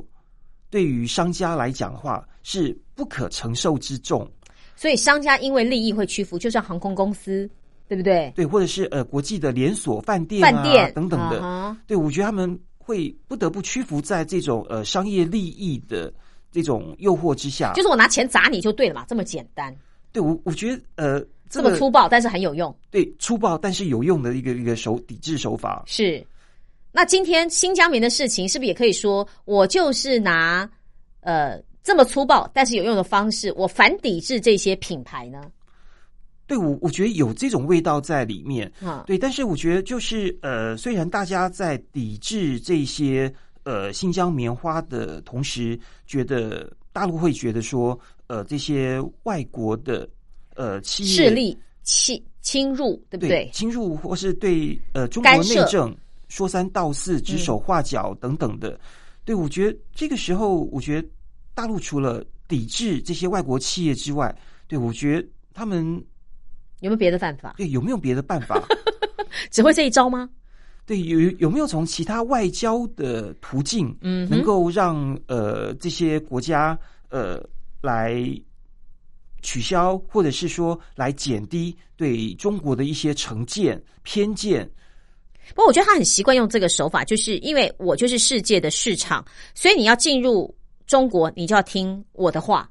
S4: 对于商家来讲的话是不可承受之重。
S2: 所以商家因为利益会屈服，就像航空公司，对不对？
S4: 对，或者是呃国际的连锁饭店啊
S2: 饭店
S4: 等等的，
S2: 啊
S4: 对我觉得他们会不得不屈服在这种呃商业利益的这种诱惑之下。
S2: 就是我拿钱砸你就对了嘛，这么简单，
S4: 对我我觉得呃
S2: 这
S4: 这个
S2: 么粗暴，但是很有用。
S4: 对粗暴但是有用的一个一个手抵制手法。
S2: 是，那今天新疆棉的事情，是不是也可以说，我就是拿呃这么粗暴但是有用的方式，我反抵制这些品牌呢？
S4: 对我我觉得有这种味道在里面。
S2: 啊、
S4: 对，但是我觉得就是呃，虽然大家在抵制这些呃新疆棉花的同时，觉得大陆会觉得说，呃，这些外国的呃企业
S2: 势力侵侵入，对不对？
S4: 侵入或是对呃中国内政说三道四、指手画脚等等的，对我觉得这个时候，我觉得大陆除了抵制这些外国企业之外，对我觉得他们
S2: 有没有别的办法？
S4: 对有没有别的办法？
S2: 只会这一招吗？
S4: 对，有有没有从其他外交的途径，
S2: 嗯
S4: 能够让呃这些国家呃来取消，或者是说来减低对中国的一些成见、偏见？
S2: 不过我觉得他很习惯用这个手法，就是因为我就是世界的市场，所以你要进入中国，你就要听我的话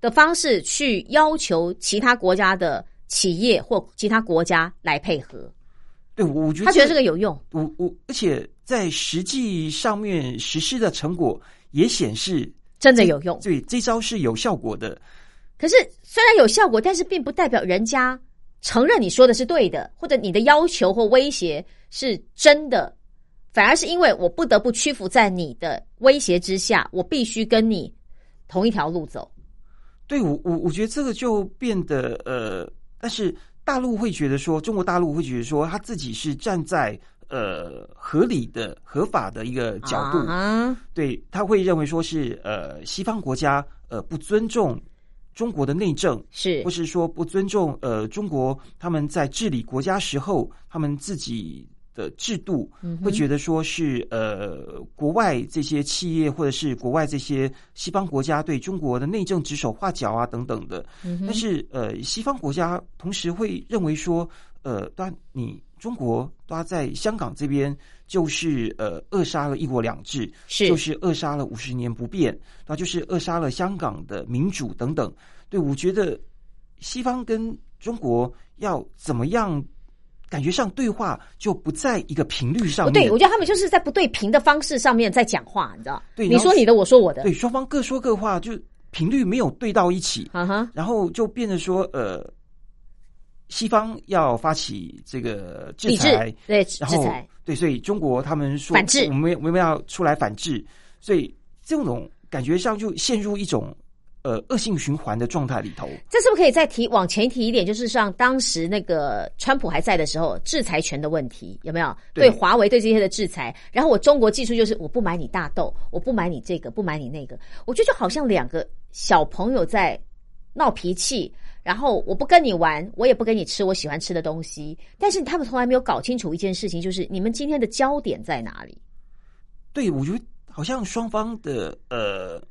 S2: 的方式去要求其他国家的企业或其他国家来配合。
S4: 对，我我觉得
S2: 他觉得这个有用，
S4: 我我，而且在实际上面实施的成果也显示，
S2: 真的有用。
S4: 对这招是有效果的。
S2: 可是虽然有效果，但是并不代表人家承认你说的是对的，或者你的要求或威胁是真的，反而是因为我不得不屈服在你的威胁之下，我必须跟你同一条路走。
S4: 对我我我觉得这个就变得呃，但是大陆会觉得说，中国大陆会觉得说，他自己是站在呃合理的、合法的一个角度，
S2: 啊，
S4: 对他会认为说是呃西方国家呃不尊重中国的内政，
S2: 是
S4: 或是说不尊重呃中国他们在治理国家时候他们自己的制度，
S2: 嗯
S4: 会觉得说是呃国外这些企业或者是国外这些西方国家对中国的内政指手画脚啊等等的。
S2: 嗯
S4: 但是呃，西方国家同时会认为说，呃，当然你中国它在香港这边就是呃扼杀了一国两制，
S2: 是
S4: 就是扼杀了五十年不变，那就是扼杀了香港的民主等等。对我觉得西方跟中国要怎么样，感觉上对话就不在一个频率上面。
S2: 不对，我觉得他们就是在不对频的方式上面在讲话，你知道？
S4: 对
S2: 你说你的，我说我的，
S4: 对双方各说各话，就频率没有对到一起。
S2: 啊哈，
S4: 然后就变得说，呃，西方要发起这个制裁，
S2: 对制
S4: 然后
S2: 裁，
S4: 对，所以中国他们说
S2: 反制
S4: 我们我们要出来反制，所以这种感觉上就陷入一种呃恶性循环的状态里头。
S2: 这是不是可以再提往前提一点？就是像当时那个川普还在的时候，制裁权的问题有没有？
S4: 对
S2: 对华为对这些的制裁，然后我中国技术就是我不买你大豆，我不买你这个，不买你那个，我觉得就好像两个小朋友在闹脾气。然后我不跟你玩，我也不跟你吃我喜欢吃的东西，但是他们从来没有搞清楚一件事情，就是你们今天的焦点在哪里？
S4: 对，我觉得好像双方的呃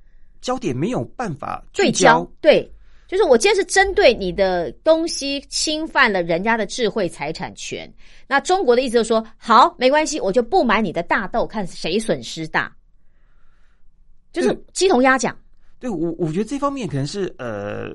S4: 焦点没有办法
S2: 对
S4: 聚焦
S2: 焦，对，就是我今天是针对你的东西侵犯了人家的智慧财产权。那中国的意思就是说，好，没关系，我就不买你的大豆，看谁损失大，就是
S4: 对
S2: 鸡同鸭讲。
S4: 对我，我觉得这方面可能是呃，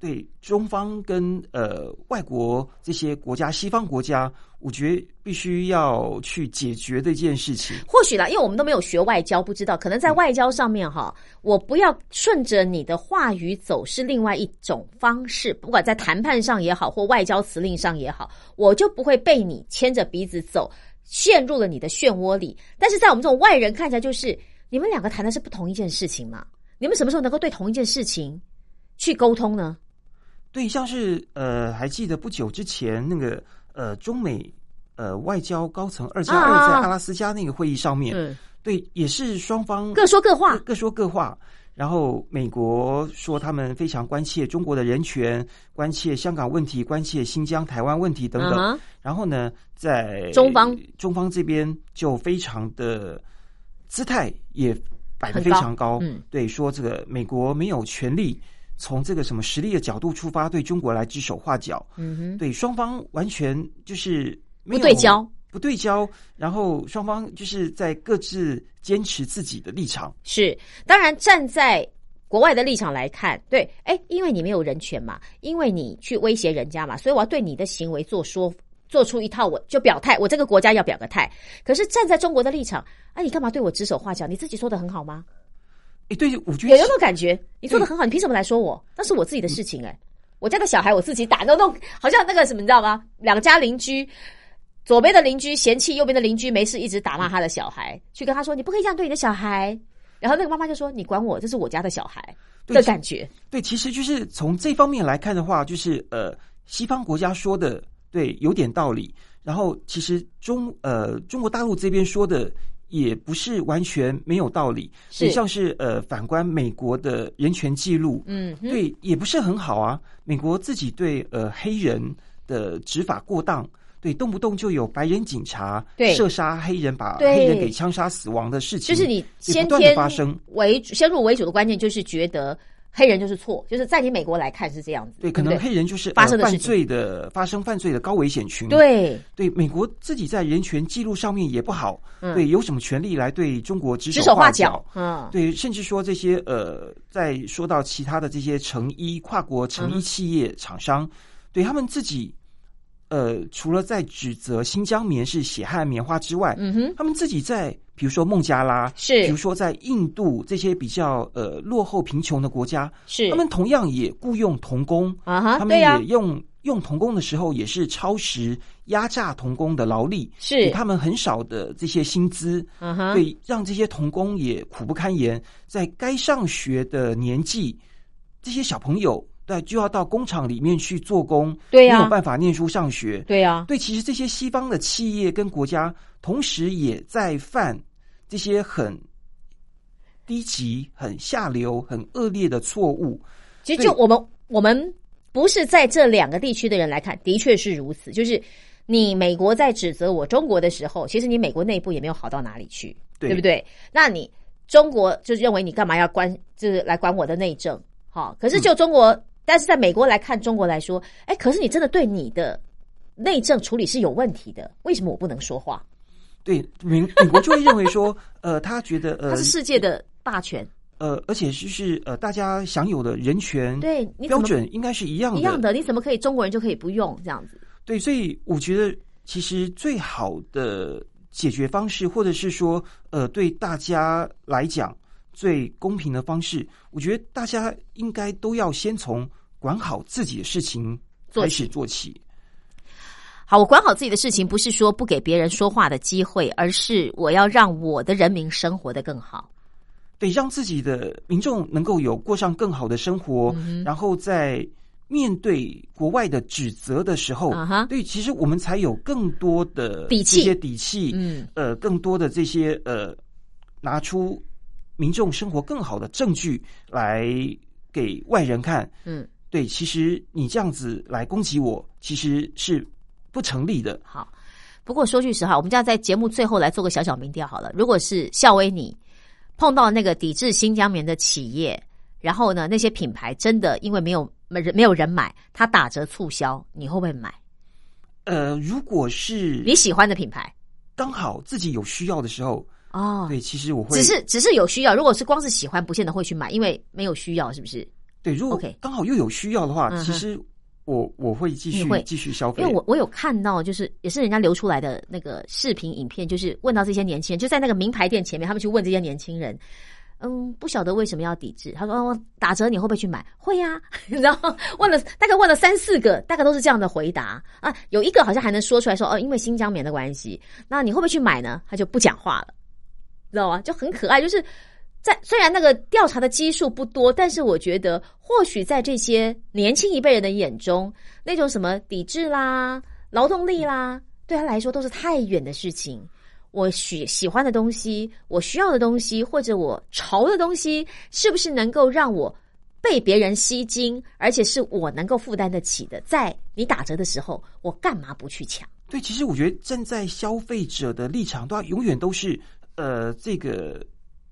S4: 对中方跟呃外国这些国家、西方国家，我觉得必须要去解决的一件事情。
S2: 或许啦，因为我们都没有学外交，不知道，可能在外交上面哈，我不要顺着你的话语走是另外一种方式，不管在谈判上也好，或外交辞令上也好，我就不会被你牵着鼻子走，陷入了你的漩涡里。但是在我们这种外人看起来，就是你们两个谈的是不同一件事情嘛？你们什么时候能够对同一件事情去沟通呢？
S4: 对，像是呃，还记得不久之前那个呃，中美呃外交高层二加二在阿拉斯加那个会议上面，
S2: 嗯，
S4: 对，也是双方
S2: 各说各话
S4: 各各说各话。然后美国说他们非常关切中国的人权，关切香港问题，关切新疆、台湾问题等等。然后呢，在
S2: 中方
S4: 中方这边就非常的姿态也摆得非常高，
S2: 嗯，
S4: 对，说这个美国没有权利从这个什么实力的角度出发对中国来指手画脚，
S2: 嗯哼，
S4: 对双方完全就是没有
S2: 不对焦，
S4: 不对焦，然后双方就是在各自坚持自己的立场。
S2: 是，当然站在国外的立场来看，对，哎，因为你没有人权嘛，因为你去威胁人家嘛，所以我要对你的行为做说。做出一套我就表态，我这个国家要表个态。可是站在中国的立场，啊，你干嘛对我指手画脚？你自己说的很好吗？
S4: 哎，对，我觉
S2: 有没
S4: 得是
S2: 有感觉？你做的很好，你凭什么来说我？那是我自己的事情哎、我家的小孩我自己打，那种好像那个什么，你知道吗？两家邻居，左边的邻居嫌弃右边的邻居，没事一直打骂他的小孩，去跟他说你不可以这样对你的小孩。然后那个妈妈就说：“你管我，这是我家的小孩
S4: 对
S2: 的感觉。
S4: 对，其实就是从这方面来看的话，就是呃，西方国家说的对有点道理，然后其实中呃中国大陆这边说的也不是完全没有道理，
S2: 是。
S4: 也像是呃反观美国的人权记录，
S2: 嗯，
S4: 对，也不是很好啊。美国自己对呃黑人的执法过当，对，动不动就有白人警察
S2: 对。
S4: 射杀黑人，把黑人给枪杀死亡的事情，
S2: 就是你先天
S4: 的发生。
S2: 为先入为主的观念，就是觉得黑人就是错，就是在你美国来看是这样子，
S4: 对，
S2: 不
S4: 可能黑人就是
S2: 发生
S4: 犯罪的发生犯罪的高危险群。
S2: 对。
S4: 对，美国自己在人权记录上面也不好，
S2: 嗯。
S4: 对，有什么权利来对中国指
S2: 指手画
S4: 画
S2: 脚，嗯，
S4: 对，甚至说这些呃，在说到其他的这些成衣跨国成衣企业厂商，对他们自己，呃，除了在指责新疆棉是血汗棉花之外，
S2: 嗯哼，
S4: 他们自己在比如说孟加拉，
S2: 是。
S4: 比如说在印度这些比较呃落后贫穷的国家，
S2: 是。
S4: 他们同样也雇佣童工，
S2: 啊哈，
S4: 他们也，用用童工的时候也是超时压榨童工的劳力，
S2: 是。
S4: 给他们很少的这些薪资，
S2: 啊哈，
S4: 对，让这些童工也苦不堪言，在该上学的年纪，这些小朋友对就要到工厂里面去做工，
S2: 对呀。
S4: 没有办法念书上学。
S2: 对呀，
S4: 对，其实这些西方的企业跟国家，同时也在犯这些很低级、很下流、很恶劣的错误。
S2: 其实就我们我们不是在这两个地区的人来看，的确是如此。就是你美国在指责我中国的时候，其实你美国内部也没有好到哪里去，
S4: 对
S2: 不对？那你中国就认为你干嘛要关，就是来管我的内政？好，可是就中国，但是在美国来看，中国来说，哎，可是你真的对你的内政处理是有问题的，为什么我不能说话？
S4: 对美 美国就会认为说，呃，他觉得呃
S2: 他是世界的霸权，
S4: 呃，而且就是呃，大家享有的人权
S2: 对，
S4: 标准应该是一样的，
S2: 一样的，你怎么可以中国人就可以不用这样子？
S4: 对，所以我觉得其实最好的解决方式，或者是说，呃，对大家来讲最公平的方式，我觉得大家应该都要先从管好自己的事情开始
S2: 起
S4: 做起。
S2: 好，我管好自己的事情，不是说不给别人说话的机会，而是我要让我的人民生活得更好。
S4: 对，让自己的民众能够有过上更好的生活，
S2: 嗯
S4: 然后在面对国外的指责的时候
S2: 啊
S4: 对，其实我们才有更多的
S2: 底气。
S4: 这些底气，
S2: 嗯，
S4: 呃，更多的这些呃，拿出民众生活更好的证据来给外人看。
S2: 嗯，
S4: 对，其实你这样子来攻击我，其实是不成立的。
S2: 好。不过说句实话，我们这样在节目最后来做个小小民调好了。如果是夏威你碰到那个抵制新疆棉的企业，然后呢，那些品牌真的因为没有没人没有人买，它打折促销，你会不会买？
S4: 呃，如果是
S2: 你喜欢的品牌
S4: 刚好自己有需要的时候，
S2: 哦，
S4: 对，其实我会
S2: 只是只是有需要。如果是光是喜欢，不见得会去买，因为没有需要，是不是？
S4: 对，如果刚好又有需要的话，其实我我会继续
S2: 会
S4: 继续消费。
S2: 因为我我有看到，就是也是人家流出来的那个视频影片，就是问到这些年轻人，就在那个名牌店前面，他们去问这些年轻人，嗯，不晓得为什么要抵制。他说：“哦，打折你会不会去买？会呀、然后问了大概问了三四个，大概都是这样的回答啊。有一个好像还能说出来说：“哦，因为新疆棉的关系。”那你会不会去买呢？他就不讲话了，知道吗？就很可爱，就是。在虽然那个调查的基数不多，但是我觉得或许在这些年轻一辈人的眼中，那种什么抵制啦、劳动力啦，对他来说都是太远的事情。我喜喜欢的东西，我需要的东西，或者我潮的东西，是不是能够让我被别人吸睛，而且是我能够负担得起的？在你打折的时候，我干嘛不去抢？
S4: 对，其实我觉得站在消费者的立场，都要永远都是呃这个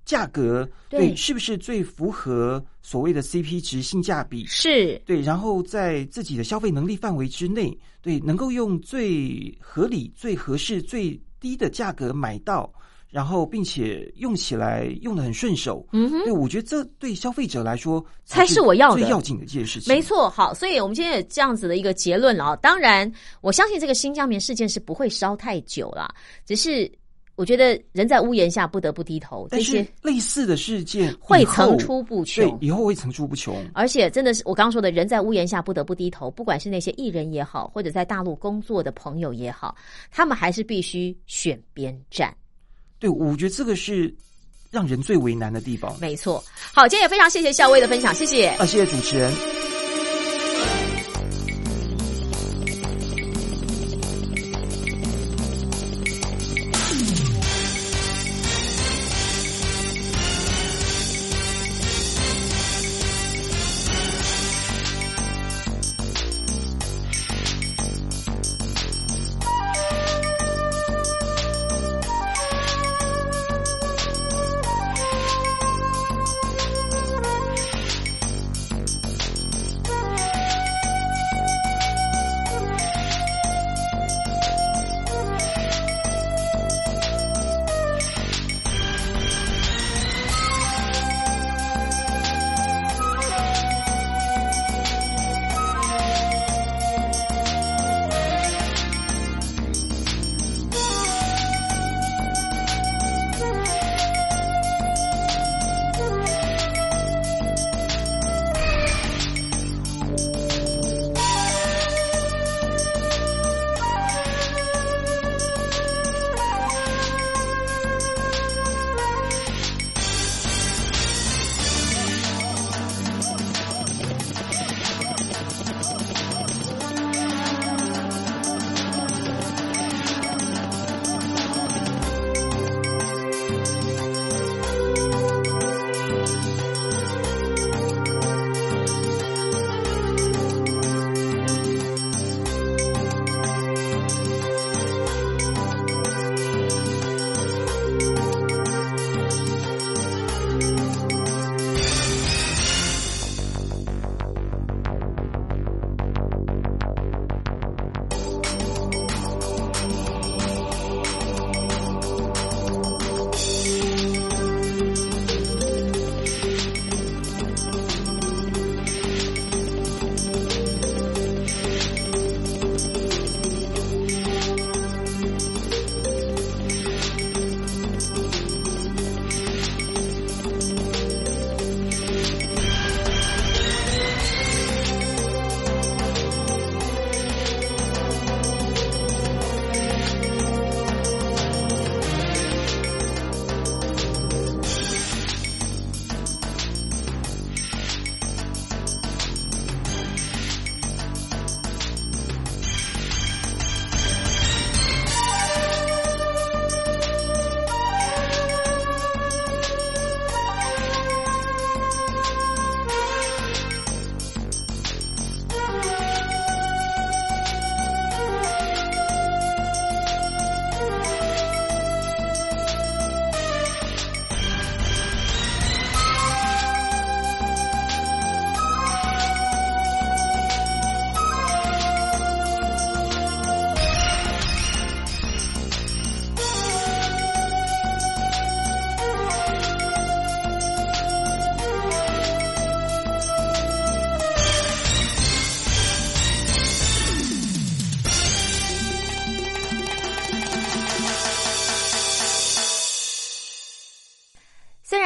S4: 价格
S2: 对
S4: 是不是最符合所谓的 CP 值性价比？
S2: 是
S4: 对，然后在自己的消费能力范围之内，对，能够用最合理、最合适、最低的价格买到，然后并且用起来用的很顺手。
S2: 嗯哼。
S4: 对，我觉得这对消费者来说
S2: 才是我要的
S4: 最要紧的一件事情。
S2: 没错，好，所以我们今天有这样子的一个结论了啊。当然，我相信这个新疆棉事件是不会烧太久啦，只是我觉得人在屋檐下不得不低头，这些
S4: 是类似的事件
S2: 会层出不穷
S4: 对
S2: 穷，。
S4: 以后会层出不穷。
S2: 而且真的是我刚刚说的，人在屋檐下不得不低头，不管是那些艺人也好，或者在大陆工作的朋友也好，他们还是必须选边站。
S4: 对，我觉得这个是让人最为难的地方。
S2: 没错，好，今天也非常谢谢校威的分享，谢谢。
S4: 啊，谢谢主持人。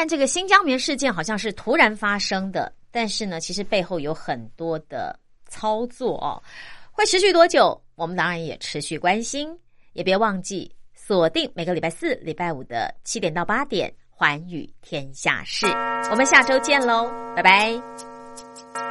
S2: 然这个新疆棉事件好像是突然发生的，但是呢，其实背后有很多的操作哦。会持续多久？我们当然也持续关心，也别忘记锁定每个礼拜四、礼拜五的七点到八点《寰宇天下事》。我们下周见喽，拜拜。